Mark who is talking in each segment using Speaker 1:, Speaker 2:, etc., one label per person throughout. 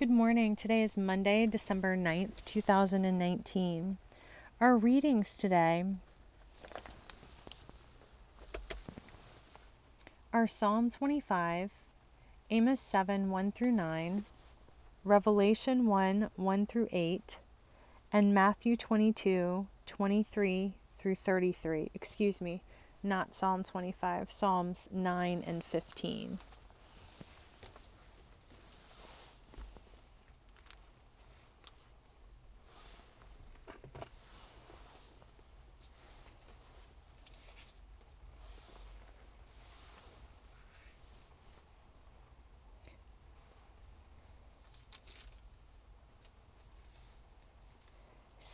Speaker 1: Good morning. Today is Monday, December 9th, 2019. Our readings today are Psalm 25, Amos 7 1 through 9, Revelation 1 1 through 8, and Matthew 22 23 through 33. Excuse me, not Psalm 25, Psalms 9 and 15.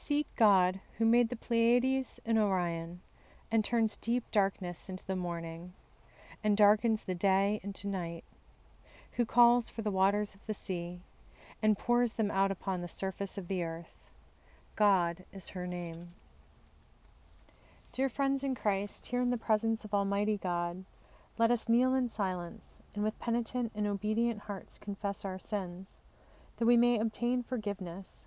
Speaker 1: Seek God, who made the Pleiades and Orion, and turns deep darkness into the morning, and darkens the day into night; who calls for the waters of the sea, and pours them out upon the surface of the earth. God is her name. Dear friends in Christ, here in the presence of Almighty God, let us kneel in silence, and with penitent and obedient hearts confess our sins, that we may obtain forgiveness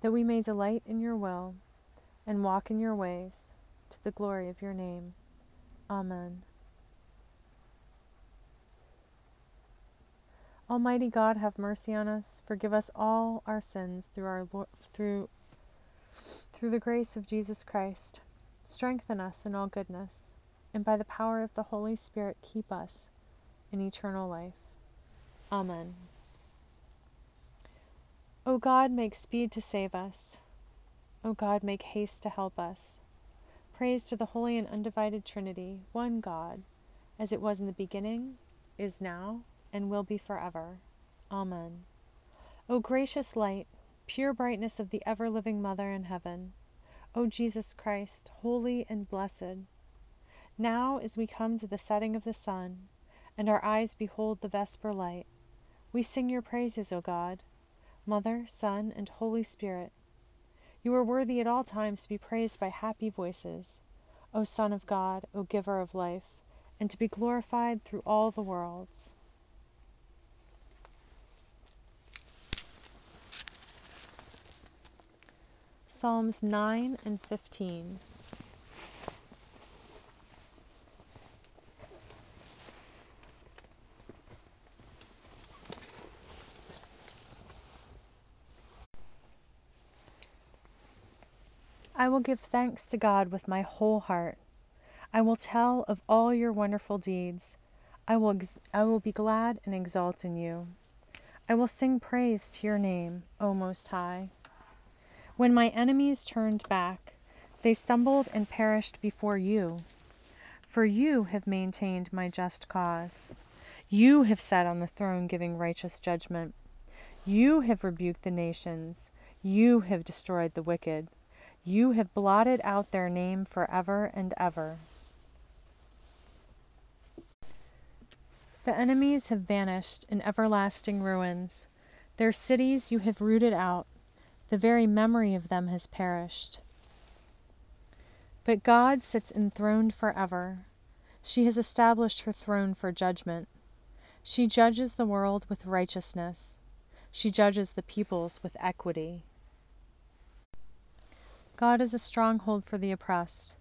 Speaker 1: that we may delight in your will and walk in your ways, to the glory of your name. Amen. Almighty God, have mercy on us, forgive us all our sins through our through through the grace of Jesus Christ. Strengthen us in all goodness, and by the power of the Holy Spirit keep us in eternal life. Amen. O God, make speed to save us. O God, make haste to help us. Praise to the Holy and Undivided Trinity, one God, as it was in the beginning, is now, and will be forever. Amen. O gracious light, pure brightness of the ever living Mother in heaven, O Jesus Christ, holy and blessed, now as we come to the setting of the sun, and our eyes behold the vesper light, we sing your praises, O God. Mother, Son, and Holy Spirit. You are worthy at all times to be praised by happy voices, O Son of God, O Giver of life, and to be glorified through all the worlds. Psalms 9 and 15. I will give thanks to God with my whole heart. I will tell of all your wonderful deeds. I will, ex- I will be glad and exult in you. I will sing praise to your name, O Most High. When my enemies turned back, they stumbled and perished before you. For you have maintained my just cause. You have sat on the throne giving righteous judgment. You have rebuked the nations. You have destroyed the wicked. You have blotted out their name forever and ever. The enemies have vanished in everlasting ruins. Their cities you have rooted out. The very memory of them has perished. But God sits enthroned forever. She has established her throne for judgment. She judges the world with righteousness. She judges the peoples with equity. God is a stronghold for the oppressed,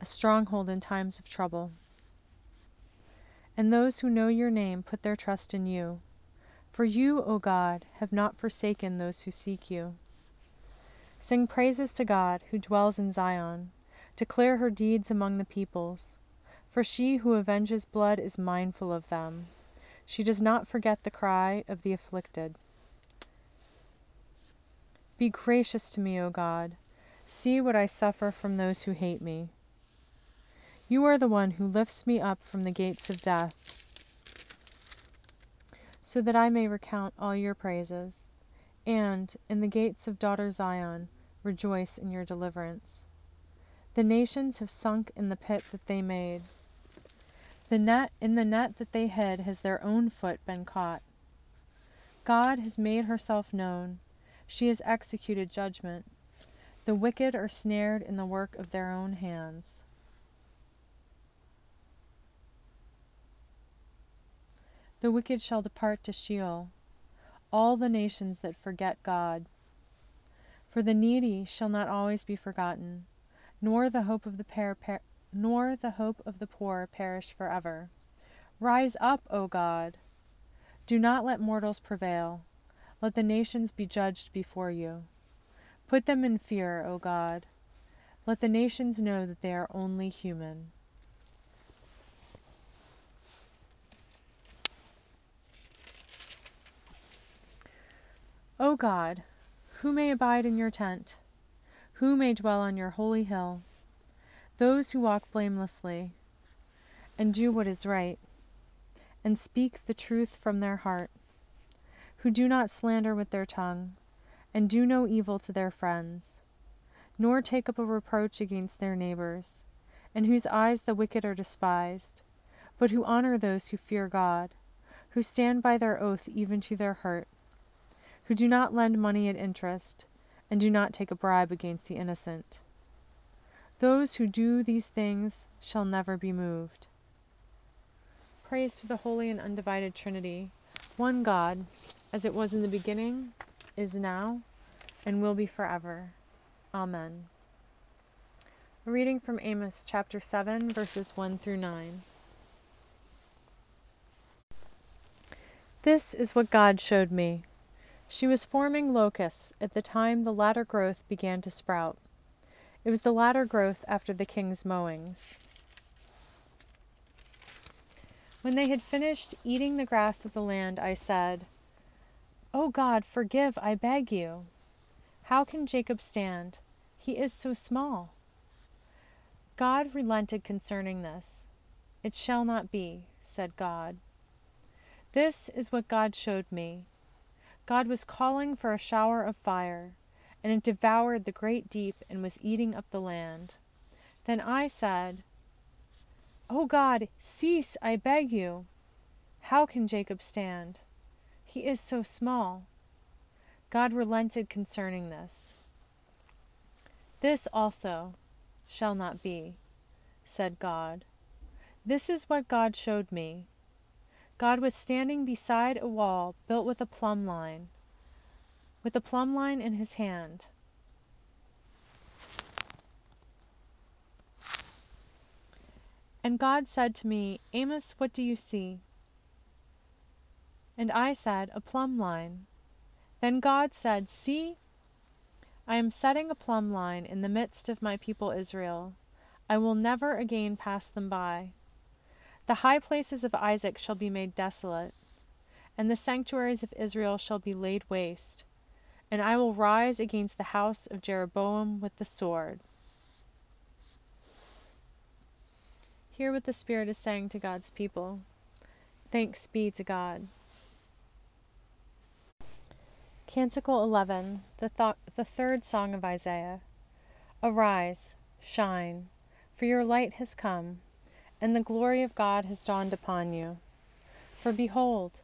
Speaker 1: a stronghold in times of trouble. And those who know your name put their trust in you. For you, O God, have not forsaken those who seek you. Sing praises to God, who dwells in Zion. Declare her deeds among the peoples. For she who avenges blood is mindful of them. She does not forget the cry of the afflicted. Be gracious to me, O God. See what I suffer from those who hate me. You are the one who lifts me up from the gates of death, so that I may recount all your praises. and, in the gates of daughter Zion, rejoice in your deliverance. The nations have sunk in the pit that they made. The net in the net that they hid has their own foot been caught. God has made herself known. She has executed judgment. The wicked are snared in the work of their own hands. The wicked shall depart to Sheol, all the nations that forget God. For the needy shall not always be forgotten, nor the hope of the per- per- nor the hope of the poor perish forever. Rise up, O God! Do not let mortals prevail. Let the nations be judged before you. Put them in fear, O God. Let the nations know that they are only human. O God, who may abide in your tent? Who may dwell on your holy hill? Those who walk blamelessly, and do what is right, and speak the truth from their heart, who do not slander with their tongue, and do no evil to their friends, nor take up a reproach against their neighbors, in whose eyes the wicked are despised, but who honor those who fear God, who stand by their oath even to their hurt who do not lend money at interest, and do not take a bribe against the innocent. Those who do these things shall never be moved. Praise to the Holy and Undivided Trinity, one God, as it was in the beginning, is now, and will be forever. Amen. A reading from Amos chapter 7, verses 1 through 9. This is what God showed me. She was forming locusts at the time the latter growth began to sprout. It was the latter growth after the king's mowings. When they had finished eating the grass of the land, I said, O God, forgive, I beg you. How can Jacob stand? He is so small. God relented concerning this. It shall not be, said God. This is what God showed me. God was calling for a shower of fire, and it devoured the great deep and was eating up the land. Then I said, O God, cease, I beg you. How can Jacob stand? He is so small. God relented concerning this. This also shall not be, said God. This is what God showed me. God was standing beside a wall built with a plumb line with a plumb line in his hand. And God said to me, Amos, what do you see? And I said, A plumb line. Then God said, See, I am setting a plumb line in the midst of my people Israel. I will never again pass them by. The high places of Isaac shall be made desolate, and the sanctuaries of Israel shall be laid waste and I will rise against the house of Jeroboam with the sword. Hear what the Spirit is saying to God's people. Thanks be to God. Canticle 11, the, th- the third song of Isaiah. Arise, shine, for your light has come, and the glory of God has dawned upon you. For behold,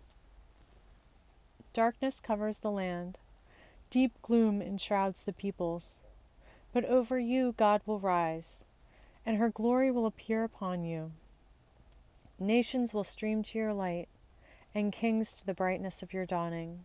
Speaker 1: darkness covers the land, deep gloom enshrouds the peoples. But over you God will rise, and her glory will appear upon you. Nations will stream to your light, and kings to the brightness of your dawning.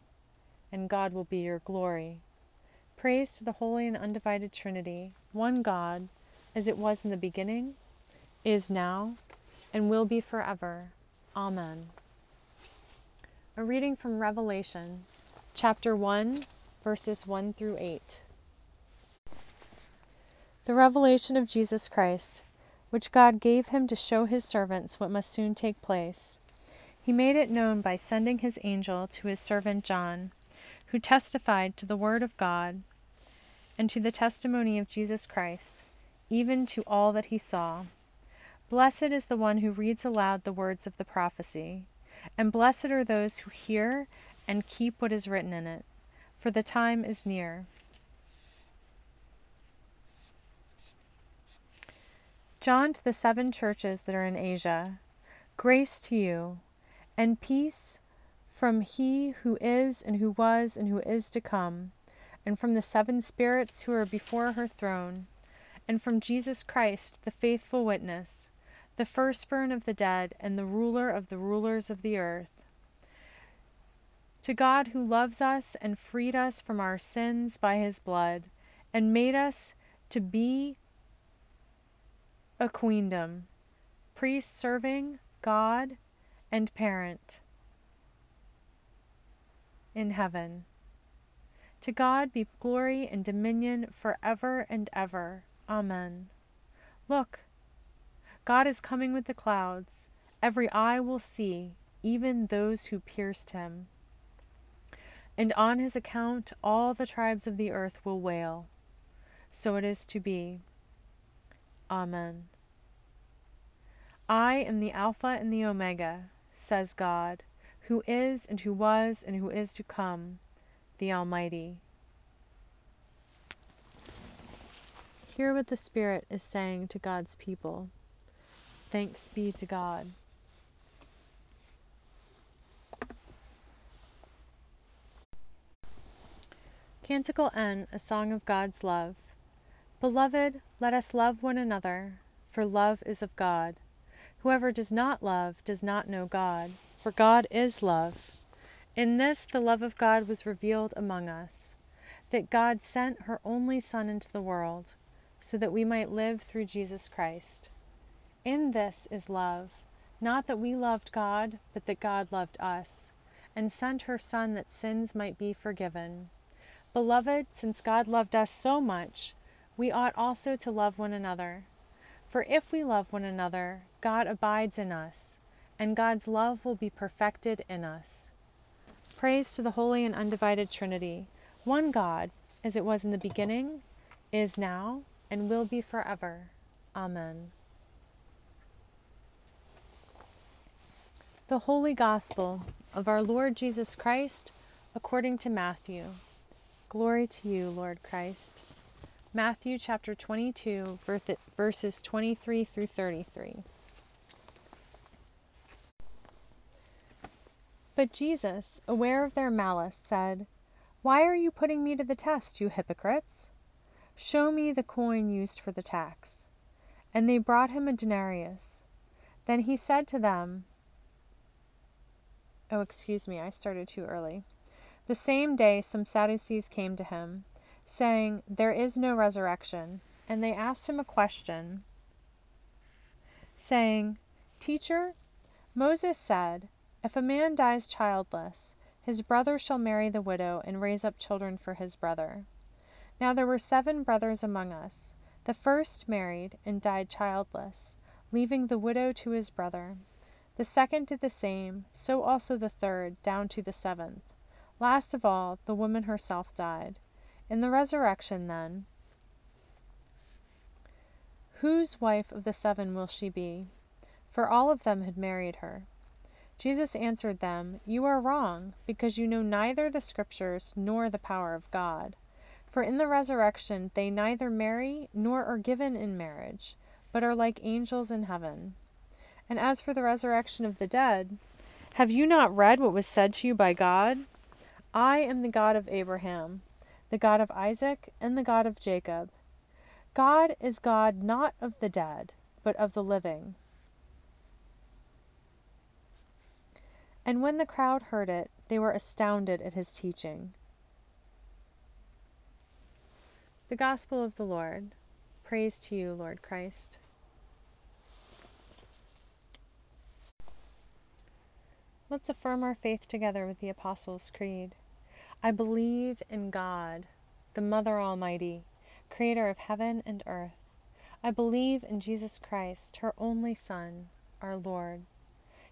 Speaker 1: and God will be your glory. Praise to the holy and undivided Trinity, one God, as it was in the beginning, is now, and will be forever. Amen. A reading from Revelation, chapter 1, verses 1 through 8. The revelation of Jesus Christ, which God gave him to show his servants what must soon take place. He made it known by sending his angel to his servant John, who testified to the word of God and to the testimony of Jesus Christ, even to all that he saw. Blessed is the one who reads aloud the words of the prophecy, and blessed are those who hear and keep what is written in it, for the time is near. John to the seven churches that are in Asia, grace to you, and peace from He who is, and who was, and who is to come, and from the seven spirits who are before her throne, and from Jesus Christ, the faithful witness, the firstborn of the dead, and the ruler of the rulers of the earth. To God who loves us and freed us from our sins by his blood, and made us to be a queendom, priest serving God and parent in heaven. To God be glory and dominion for ever and ever. Amen. Look, God is coming with the clouds. Every eye will see, even those who pierced him. And on his account all the tribes of the earth will wail. So it is to be. Amen. I am the Alpha and the Omega, says God, who is, and who was, and who is to come, the Almighty. Hear what the Spirit is saying to God's people. Thanks be to God. Canticle N, a song of God's love. Beloved, let us love one another, for love is of God. Whoever does not love does not know God, for God is love. In this the love of God was revealed among us, that God sent her only Son into the world, so that we might live through Jesus Christ. In this is love, not that we loved God, but that God loved us, and sent her Son that sins might be forgiven. Beloved, since God loved us so much, we ought also to love one another. For if we love one another, God abides in us, and God's love will be perfected in us. Praise to the Holy and Undivided Trinity, one God, as it was in the beginning, is now, and will be forever. Amen. The Holy Gospel of our Lord Jesus Christ according to Matthew. Glory to you, Lord Christ. Matthew chapter 22, verses 23 through 33. But Jesus, aware of their malice, said, Why are you putting me to the test, you hypocrites? Show me the coin used for the tax. And they brought him a denarius. Then he said to them, Oh, excuse me, I started too early. The same day some Sadducees came to him saying, There is no resurrection. And they asked him a question, saying, Teacher, Moses said, If a man dies childless, his brother shall marry the widow and raise up children for his brother. Now there were seven brothers among us. The first married and died childless, leaving the widow to his brother. The second did the same, so also the third, down to the seventh. Last of all, the woman herself died. In the resurrection, then, whose wife of the seven will she be? For all of them had married her. Jesus answered them, You are wrong, because you know neither the Scriptures nor the power of God. For in the resurrection they neither marry nor are given in marriage, but are like angels in heaven. And as for the resurrection of the dead, have you not read what was said to you by God? I am the God of Abraham the God of Isaac, and the God of Jacob. God is God not of the dead, but of the living. And when the crowd heard it, they were astounded at his teaching. The Gospel of the Lord. Praise to you, Lord Christ. Let's affirm our faith together with the Apostles' Creed. I believe in God, the Mother Almighty, creator of heaven and earth. I believe in Jesus Christ, her only Son, our Lord.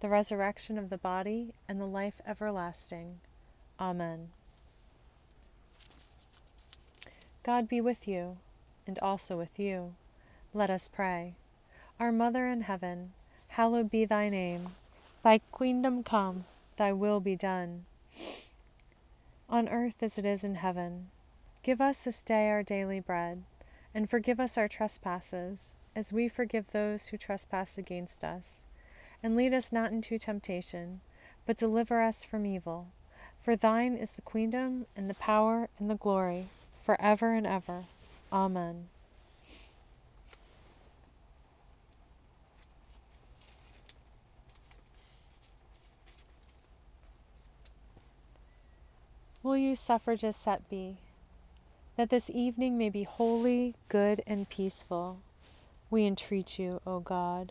Speaker 1: the resurrection of the body, and the life everlasting. Amen. God be with you, and also with you. Let us pray. Our Mother in heaven, hallowed be thy name. Thy kingdom come, thy will be done, on earth as it is in heaven. Give us this day our daily bread, and forgive us our trespasses, as we forgive those who trespass against us. And lead us not into temptation, but deliver us from evil. For thine is the kingdom, and the power, and the glory for ever and ever. Amen. Will you suffrages set be, that this evening may be holy, good, and peaceful, we entreat you, O God,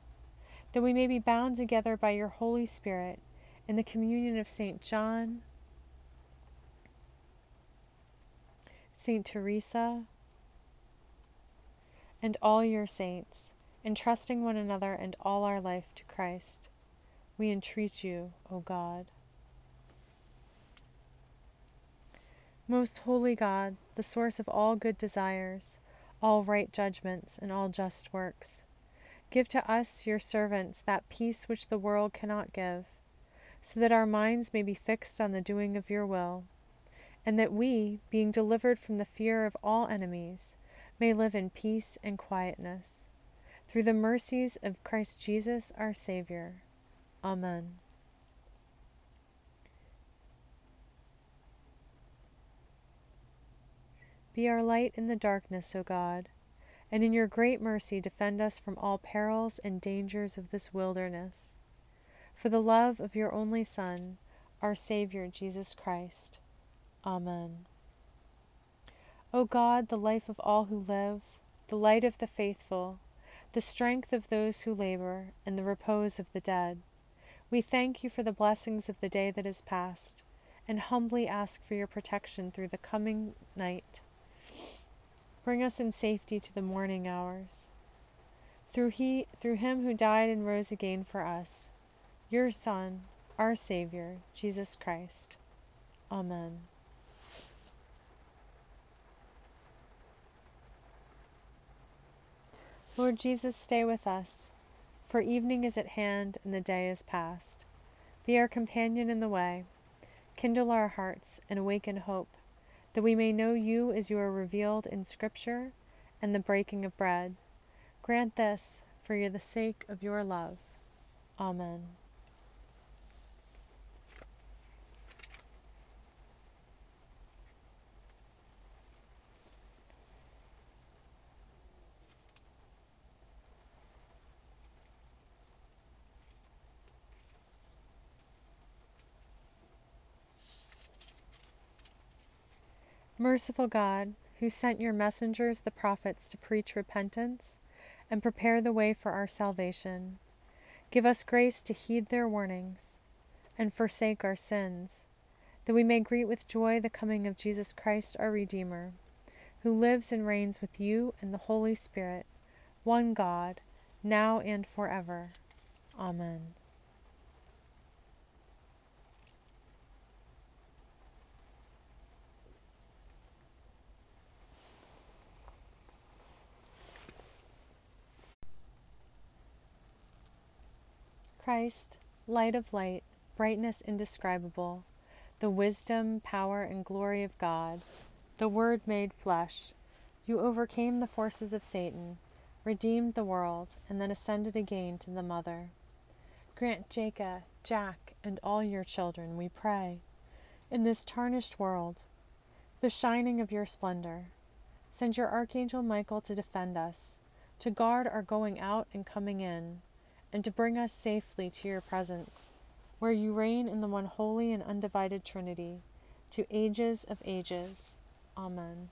Speaker 1: That we may be bound together by your Holy Spirit in the communion of St. John, Saint Teresa, and all your saints, entrusting one another and all our life to Christ, we entreat you, O God. Most holy God, the source of all good desires, all right judgments, and all just works, give to us, your servants, that peace which the world cannot give, so that our minds may be fixed on the doing of your will and that we, being delivered from the fear of all enemies, may live in peace and quietness. Through the mercies of Christ Jesus our Savior. Amen. Be our light in the darkness, O God, and in your great mercy defend us from all perils and dangers of this wilderness. For the love of your only Son, our Savior Jesus Christ. Amen. O God, the life of all who live, the light of the faithful, the strength of those who labor, and the repose of the dead, we thank you for the blessings of the day that is past, and humbly ask for your protection through the coming night. Bring us in safety to the morning hours. Through, he, through him who died and rose again for us, your Son, our Savior, Jesus Christ. Amen. Lord Jesus, stay with us, for evening is at hand and the day is past. Be our companion in the way. Kindle our hearts and awaken hope, that we may know you as you are revealed in Scripture and the breaking of bread. Grant this for the sake of your love. Amen. Merciful God, who sent your messengers, the prophets, to preach repentance and prepare the way for our salvation, give us grace to heed their warnings and forsake our sins, that we may greet with joy the coming of Jesus Christ our Redeemer, who lives and reigns with you and the Holy Spirit, one God, now and forever. Amen. Christ, light of light, brightness indescribable, the wisdom, power, and glory of God, the Word made flesh, you overcame the forces of Satan, redeemed the world, and then ascended again to the Mother. Grant Jacob, Jack, and all your children, we pray, in this tarnished world, the shining of your splendor. Send your Archangel Michael to defend us, to guard our going out and coming in, and to bring us safely to your presence, where you reign in the one holy and undivided Trinity, to ages of ages. Amen.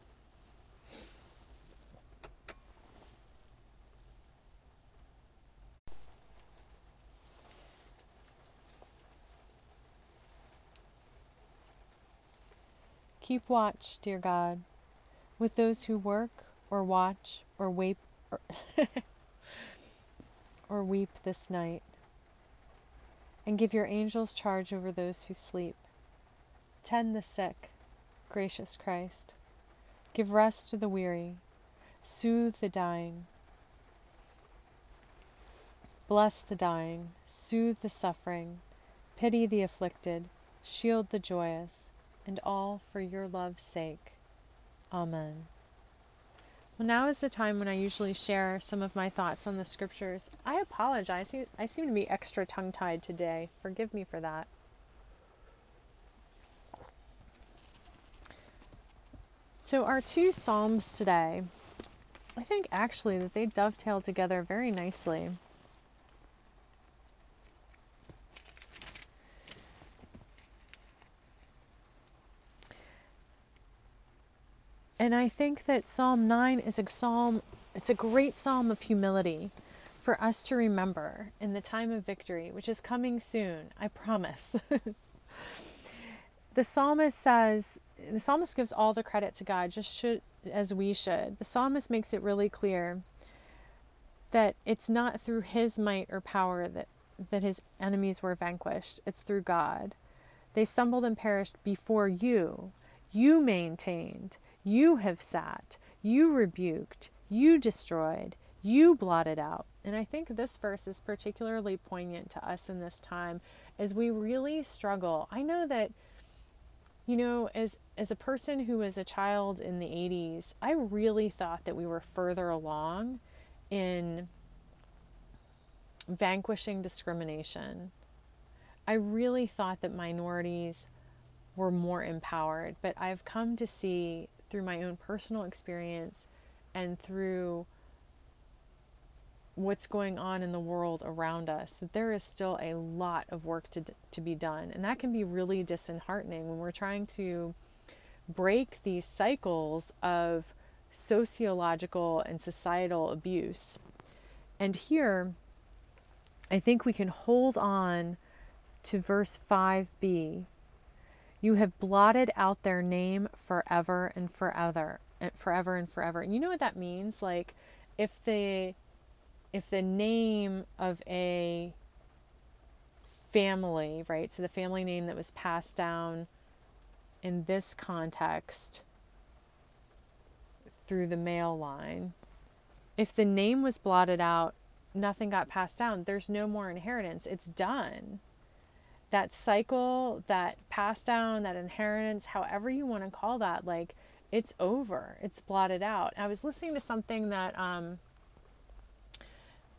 Speaker 1: Keep watch, dear God, with those who work or watch or wait. or, or weep this night, and give your angels charge over those who sleep. Tend the sick, gracious Christ. Give rest to the weary. Soothe the dying. Bless the dying. Soothe the suffering. Pity the afflicted. Shield the joyous and all for your love's sake. Amen. Well, now is the time when I usually share some of my thoughts on the scriptures. I apologize. I seem to be extra tongue tied today. Forgive me for that. So, our two Psalms today, I think actually that they dovetail together very nicely. And I think that Psalm 9 is a psalm, it's a great psalm of humility for us to remember in the time of victory, which is coming soon, I promise. the psalmist says, the psalmist gives all the credit to God, just should, as we should. The psalmist makes it really clear that it's not through his might or power that, that his enemies were vanquished, it's through God. They stumbled and perished before you. You maintained. You have sat, you rebuked, you destroyed, you blotted out. And I think this verse is particularly poignant to us in this time as we really struggle. I know that you know, as as a person who was a child in the 80s, I really thought that we were further along in vanquishing discrimination. I really thought that minorities were more empowered, but I've come to see through my own personal experience and through what's going on in the world around us that there is still a lot of work to, to be done. And that can be really disheartening when we're trying to break these cycles of sociological and societal abuse. And here i think we can hold on to verse 5b you have blotted out their name forever and forever and forever and forever. And you know what that means? Like if the if the name of a family, right? So the family name that was passed down in this context through the male line, if the name was blotted out, nothing got passed down. There's no more inheritance. It's done that cycle, that pass down, that inheritance, however you want to call that, like it's over. It's blotted out. I was listening to something that um,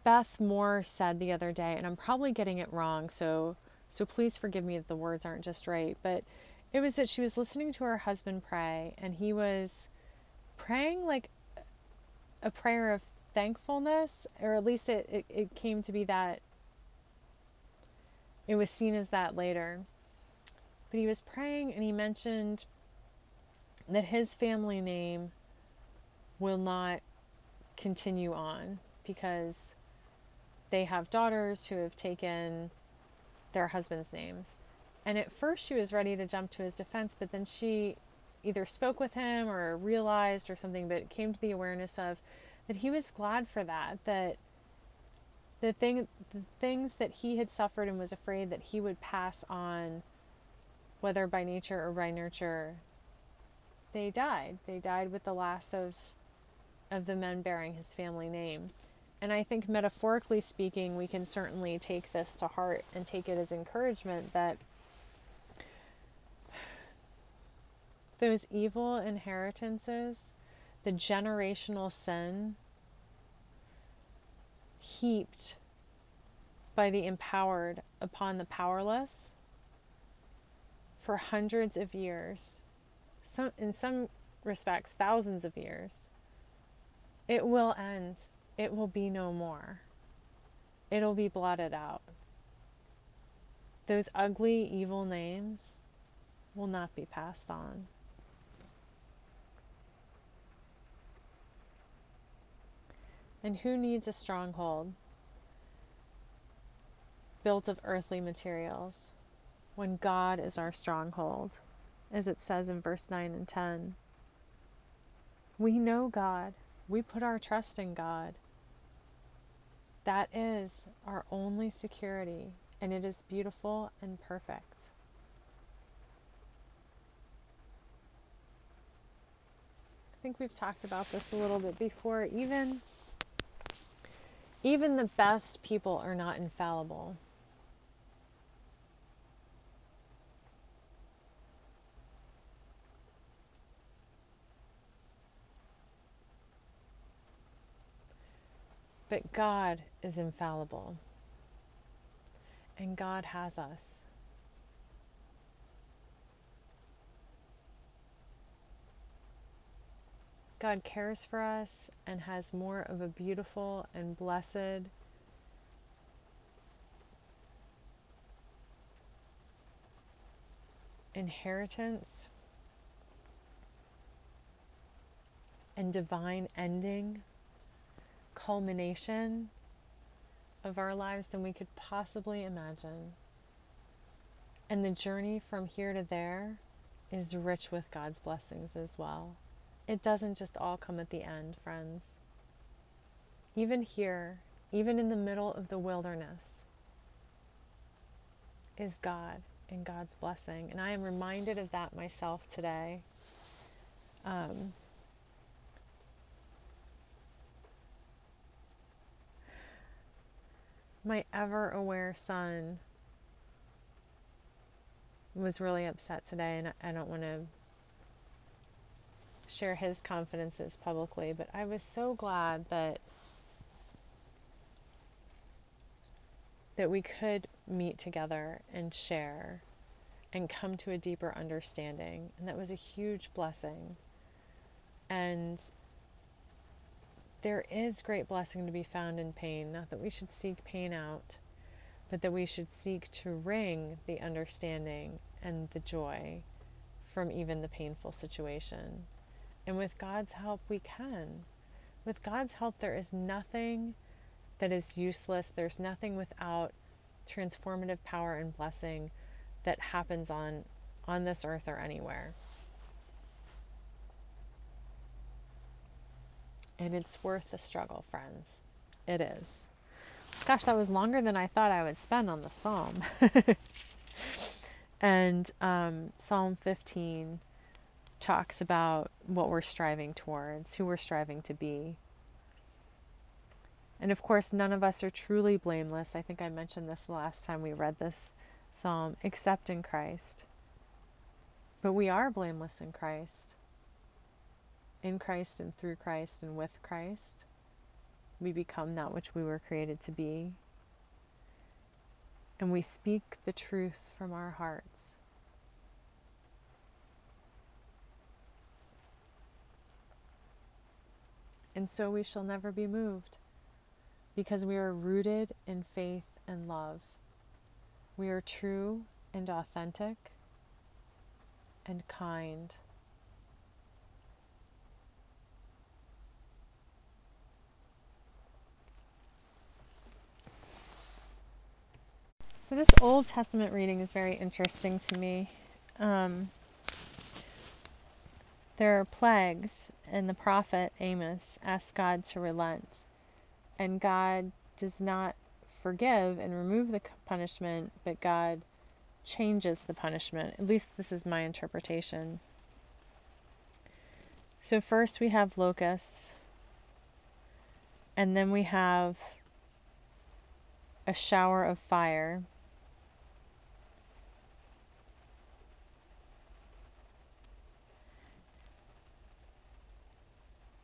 Speaker 1: Beth Moore said the other day, and I'm probably getting it wrong, so so please forgive me if the words aren't just right. But it was that she was listening to her husband pray, and he was praying like a prayer of thankfulness, or at least it, it, it came to be that it was seen as that later. But he was praying and he mentioned that his family name will not continue on because they have daughters who have taken their husband's names. And at first she was ready to jump to his defense, but then she either spoke with him or realized or something, but came to the awareness of that he was glad for that, that the thing the things that he had suffered and was afraid that he would pass on whether by nature or by nurture they died. They died with the last of of the men bearing his family name. And I think metaphorically speaking, we can certainly take this to heart and take it as encouragement that those evil inheritances, the generational sin heaped by the empowered upon the powerless for hundreds of years, some, in some respects, thousands of years, it will end. It will be no more. It'll be blotted out. Those ugly, evil names will not be passed on. And who needs a stronghold built of earthly materials when God is our stronghold, as it says in verse 9 and 10? We know God, we put our trust in God. That is our only security, and it is beautiful and perfect. I think we've talked about this a little bit before. Even even the best people are not infallible. But God is infallible. And God has us. God cares for us and has more of a beautiful and blessed inheritance and divine ending, culmination of our lives than we could possibly imagine. And the journey from here to there is rich with God's blessings as well. It doesn't just all come at the end, friends. Even here, even in the middle of the wilderness, is God and God's blessing. And I am reminded of that myself today. Um, my ever aware son was really upset today, and I don't want to share his confidences publicly, but I was so glad that that we could meet together and share and come to a deeper understanding, and that was a huge blessing. And there is great blessing to be found in pain, not that we should seek pain out, but that we should seek to wring the understanding and the joy from even the painful situation. And with God's help, we can. With God's help, there is nothing that is useless. There's nothing without transformative power and blessing that happens on on this earth or anywhere. And it's worth the struggle, friends. It is. Gosh, that was longer than I thought I would spend on the psalm. and um, Psalm 15 talks about what we're striving towards, who we're striving to be. And of course, none of us are truly blameless. I think I mentioned this the last time we read this psalm, except in Christ. But we are blameless in Christ. In Christ and through Christ and with Christ, we become that which we were created to be. And we speak the truth from our hearts. And so we shall never be moved, because we are rooted in faith and love. We are true and authentic and kind. So, this Old Testament reading is very interesting to me. Um, there are plagues, and the prophet Amos asks God to relent. And God does not forgive and remove the punishment, but God changes the punishment. At least this is my interpretation. So, first we have locusts, And then we have a shower of fire.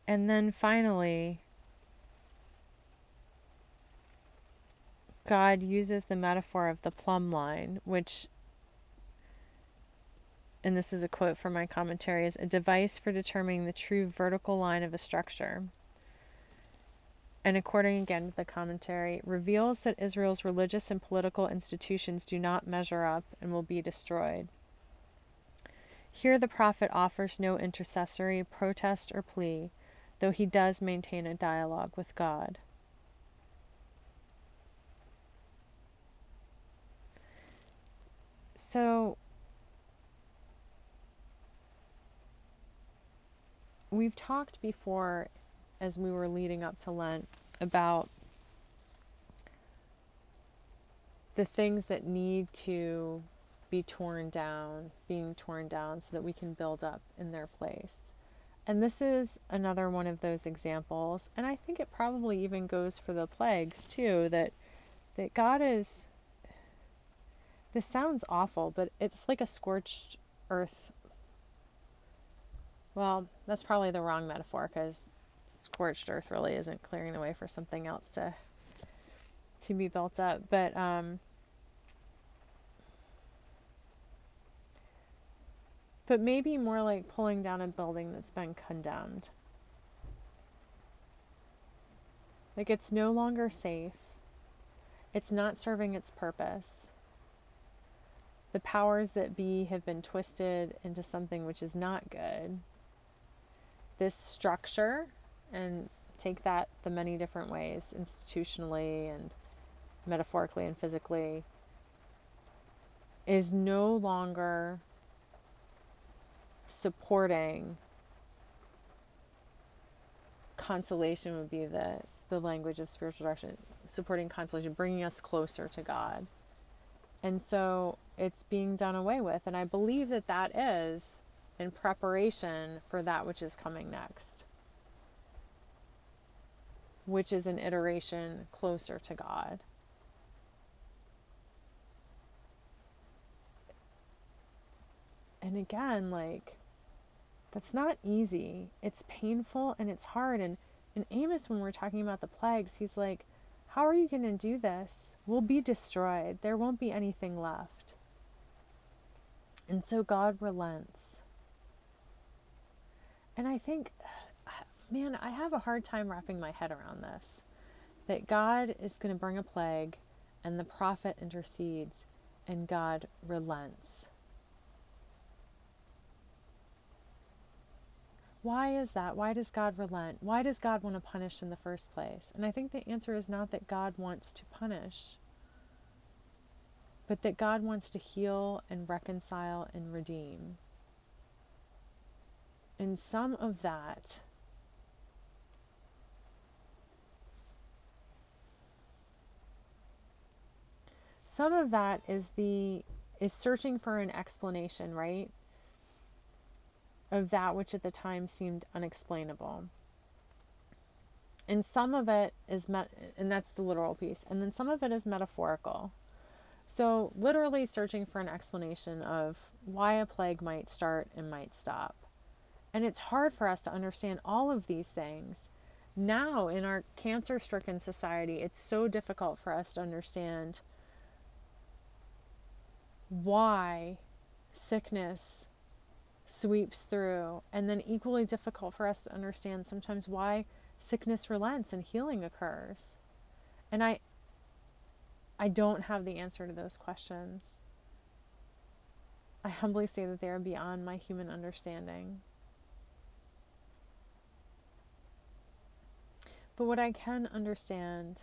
Speaker 1: And then finally, God uses the metaphor of the plumb line, which, and this is a quote from my commentary, is a device for determining the true vertical line of a structure. And according again to the commentary, reveals that Israel's religious and political institutions do not measure up and will be destroyed. Here the prophet offers no intercessory protest or plea, though he does maintain a dialogue with God. So, we've talked before as we were leading up to Lent about the things that need to be torn down, being torn down so that we can build up in their place. And this is another one of those examples, and I think it probably even goes for the plagues too, that that God is this sounds awful, but it's like a scorched earth. Well, that's probably the wrong metaphor because scorched earth really isn't clearing the way for something else to to be built up. But um, but maybe more like pulling down a building that's been condemned. Like it's no longer safe. It's not serving its purpose. The powers that be have been twisted into something which is not good. This structure, and take that the many different ways, institutionally and metaphorically and physically, is no longer supporting consolation would be the the language of spiritual direction supporting consolation bringing us closer to god. And so it's being done away with and i believe that that is in preparation for that which is coming next which is an iteration closer to god. And again like that's not easy. It's painful and it's hard. And in Amos, when we're talking about the plagues, he's like, How are you going to do this? We'll be destroyed. There won't be anything left. And so God relents. And I think, man, I have a hard time wrapping my head around this that God is going to bring a plague and the prophet intercedes and God relents. Why is that? Why does God relent? Why does God want to punish in the first place? And I think the answer is not that God wants to punish, but that God wants to heal and reconcile and redeem. And some of that some of that is the is searching for an explanation, right? Of that which at the time seemed unexplainable. And some of it is, met- and that's the literal piece, and then some of it is metaphorical. So, literally searching for an explanation of why a plague might start and might stop. And it's hard for us to understand all of these things. Now, in our cancer stricken society, it's so difficult for us to understand why sickness sweeps through, and then equally difficult for us to understand sometimes why sickness relents and healing occurs. And I I don't have the answer to those questions. I humbly say that they are beyond my human understanding. But what I can understand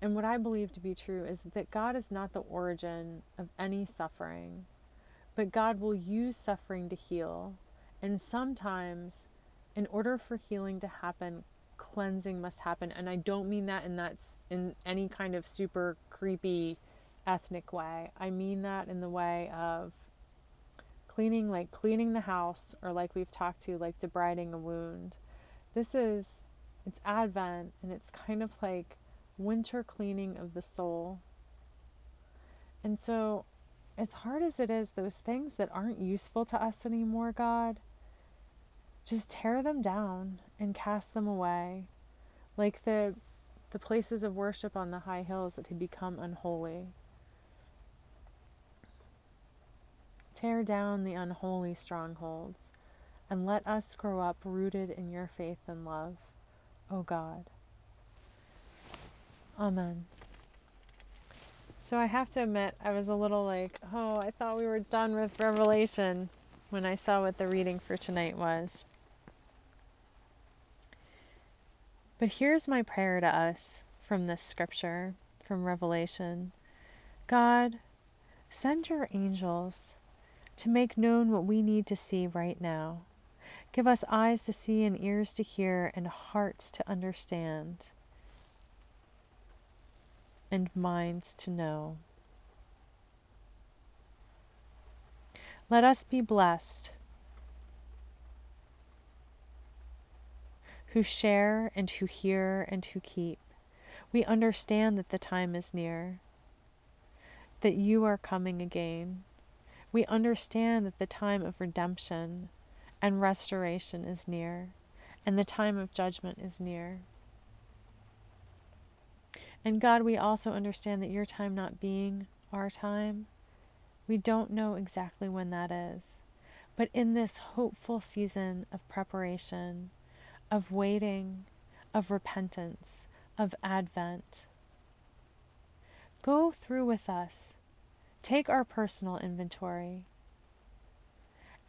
Speaker 1: and what I believe to be true is that God is not the origin of any suffering. But God will use suffering to heal. And sometimes, in order for healing to happen, cleansing must happen. And I don't mean that in that in any kind of super creepy ethnic way. I mean that in the way of cleaning like cleaning the house or like we've talked to like debriding a wound. This is It's Advent, and it's kind of like winter cleaning of the soul. And so, as hard as it is, those things that aren't useful to us anymore, God, just tear them down and cast them away. Like the the places of worship on the high hills that had become unholy. Tear down the unholy strongholds and let us grow up rooted in your faith and love, O God. Amen. So I have to admit, I was a little like, oh, I thought we were done with Revelation when I saw what the reading for tonight was. But here's my prayer to us from this scripture, from Revelation God, send your angels to make known what we need to see right now. Give us eyes to see and ears to hear and hearts to understand and minds to know. Let us be blessed who share and who hear and who keep. We understand that the time is near, that you are coming again. We understand that the time of redemption and restoration is near, and the time of judgment is near. And God, we also understand that your time not being our time, we don't know exactly when that is. But in this hopeful season of preparation, of waiting, of repentance, of Advent. Go through with us. Take our personal inventory.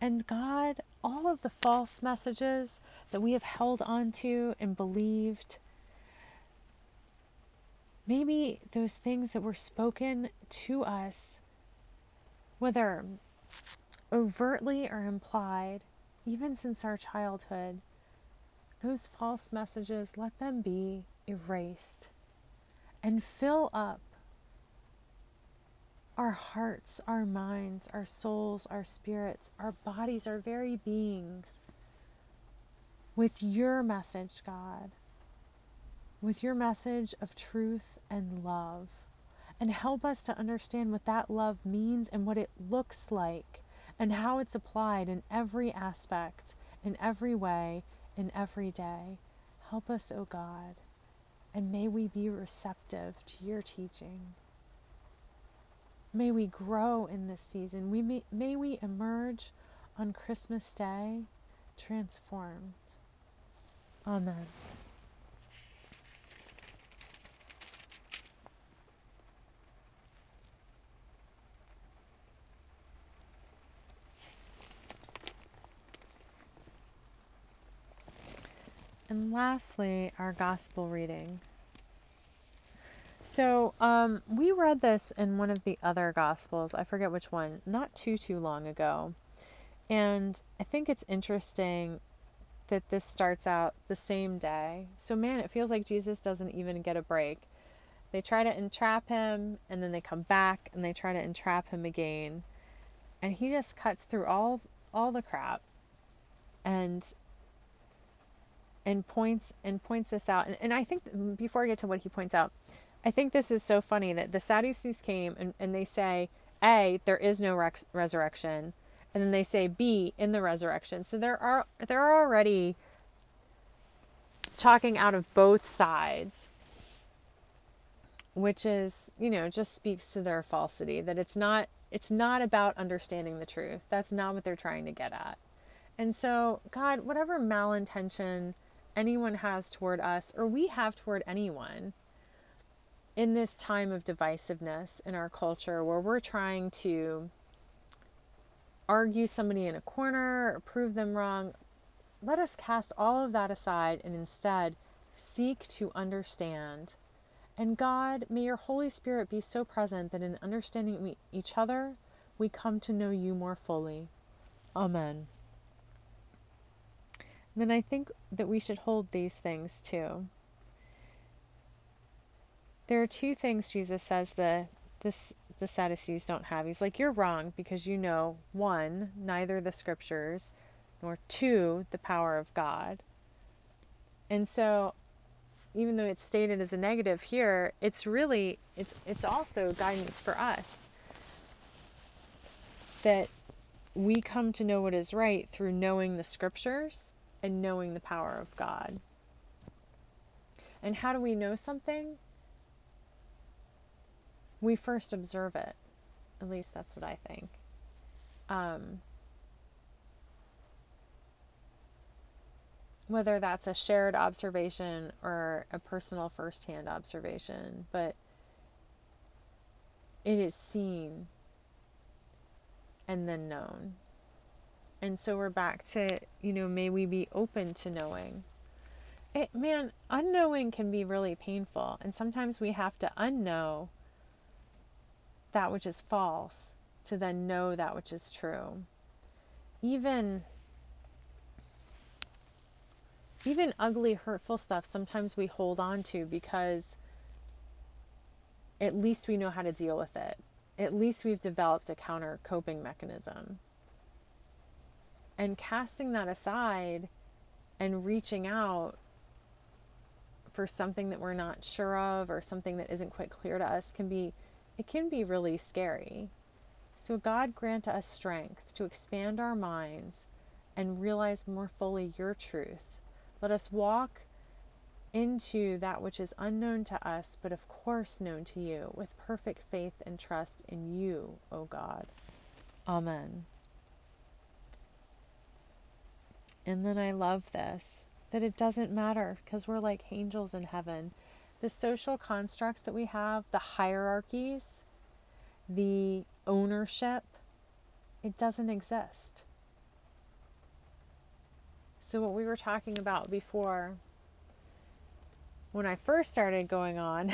Speaker 1: And God, all of the false messages that we have held onto and believed, maybe those things that were spoken to us, whether overtly or implied, even since our childhood, those false messages, let them be erased and fill up our hearts, our minds, our souls, our spirits, our bodies, our very beings with your message, God, with your message of truth and love. And help us to understand what that love means and what it looks like and how it's applied in every aspect, in every way, in every day. Help us, O oh God, and may we be receptive to your teaching. May we grow in this season. We may, may we emerge on Christmas Day transformed. Amen. And lastly, our gospel reading. So, um, we read this in one of the other gospels. I forget which one, not too, too long ago. And I think it's interesting that this starts out the same day. So, man, it feels like Jesus doesn't even get a break. They try to entrap him, and then they come back and they try to entrap him again. And he just cuts through all all the crap and and points and points this out. And, and I think before I get to what he points out, I think this is so funny that the Sadducees came and, and they say, A, there is no rex- resurrection, and then they say B, in the resurrection. So there are they're already talking out of both sides, which is, you know, just speaks to their falsity that it's not it's not about understanding the truth. That's not what they're trying to get at. And so, God, whatever malintention anyone has toward us or we have toward anyone in this time of divisiveness in our culture where we're trying to argue somebody in a corner or prove them wrong, let us cast all of that aside and instead seek to understand. And God, may your Holy Spirit be so present that in understanding each other, we come to know you more fully. Amen then I think that we should hold these things too. There are two things Jesus says the the Sadducees don't have. He's like, You're wrong because you know, one, neither the scriptures, nor two, the power of God. And so even though it's stated as a negative here, it's really it's it's also guidance for us that we come to know what is right through knowing the scriptures and knowing the power of God. And how do we know something? We first observe it. At least that's what I think. Um, whether that's a shared observation or a personal firsthand observation, but it is seen and then known. And so we're back to, you know, may we be open to knowing. It, man, unknowing can be really painful. And sometimes we have to unknow that which is false to then know that which is true. Even even ugly, hurtful stuff, sometimes we hold on to because at least we know how to deal with it. At least we've developed a counter coping mechanism. And casting that aside and reaching out for something that we're not sure of or something that isn't quite clear to us can be it can be really scary. So God grant us strength to expand our minds and realize more fully your truth let us walk into that which is unknown to us, but of course known to you, with perfect faith and trust in you, O God. Amen. And then I love this that it doesn't matter because we're like angels in heaven. The social constructs that we have, the hierarchies, the ownership, it doesn't exist. So, what we were talking about before, when I first started going on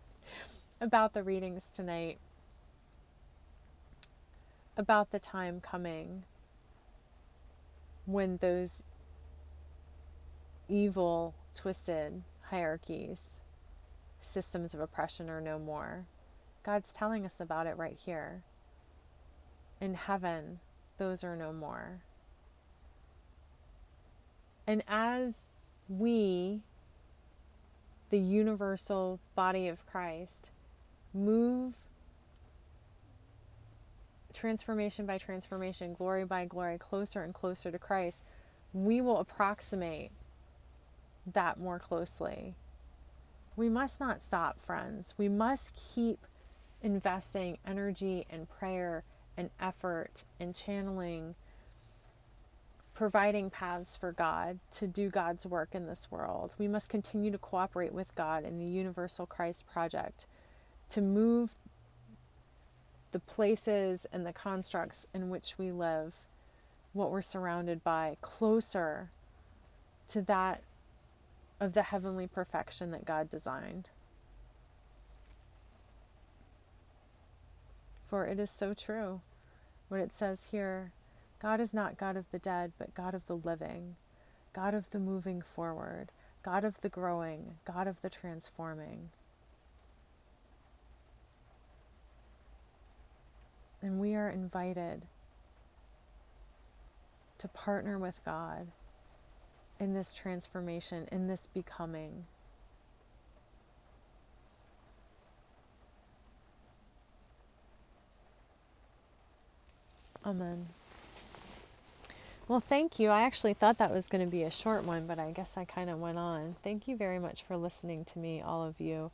Speaker 1: about the readings tonight, about the time coming when those evil, twisted hierarchies, systems of oppression are no more. God's telling us about it right here. In heaven, those are no more. And as we, the universal body of Christ, move transformation by transformation, glory by glory, closer and closer to Christ, we will approximate that more closely. We must not stop, friends. We must keep investing energy and prayer and effort and channeling providing paths for God to do God's work in this world. We must continue to cooperate with God in the Universal Christ Project to move the places and the constructs in which we live, what we're surrounded by, closer to that of the heavenly perfection that God designed. For it is so true what it says here God is not God of the dead, but God of the living, God of the moving forward, God of the growing, God of the transforming. And we are invited to partner with God in this transformation, in this becoming. Amen. Well, thank you. I actually thought that was going to be a short one, but I guess I kind of went on. Thank you very much for listening to me, all of you.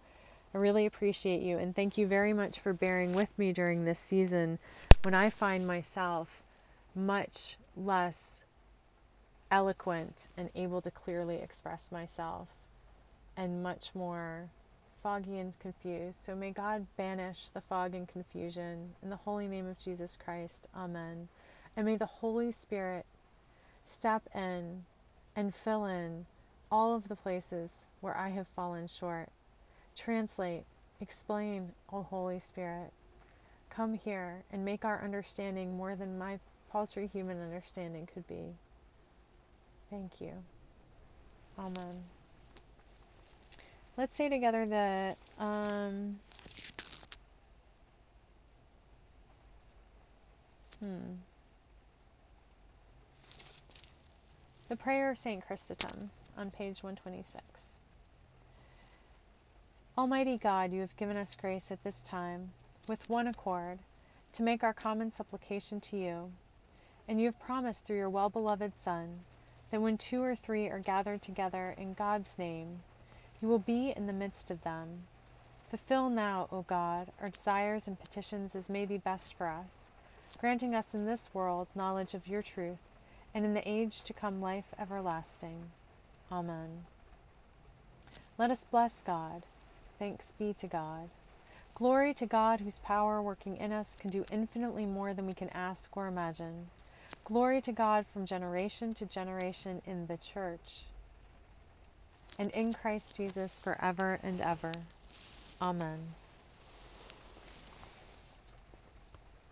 Speaker 1: I really appreciate you, and thank you very much for bearing with me during this season when I find myself much less eloquent and able to clearly express myself, and much more foggy and confused. So may God banish the fog and confusion in the holy name of Jesus Christ. Amen. And may the Holy Spirit step in and fill in all of the places where I have fallen short. Translate, explain, O Holy Spirit. Come here and make our understanding more than my paltry human understanding could be. Thank you. Amen. Let's say together that um, hmm. The Prayer of St. Chrysostom on page 126. Almighty God, you have given us grace at this time, with one accord, to make our common supplication to you. And you have promised through your well beloved Son that when two or three are gathered together in God's name, you will be in the midst of them. Fulfill now, O God, our desires and petitions as may be best for us, granting us in this world knowledge of your truth, and in the age to come life everlasting. Amen. Let us bless God. Thanks be to God. Glory to God, whose power working in us can do infinitely more than we can ask or imagine. Glory to God from generation to generation in the Church and in Christ Jesus forever and ever. Amen.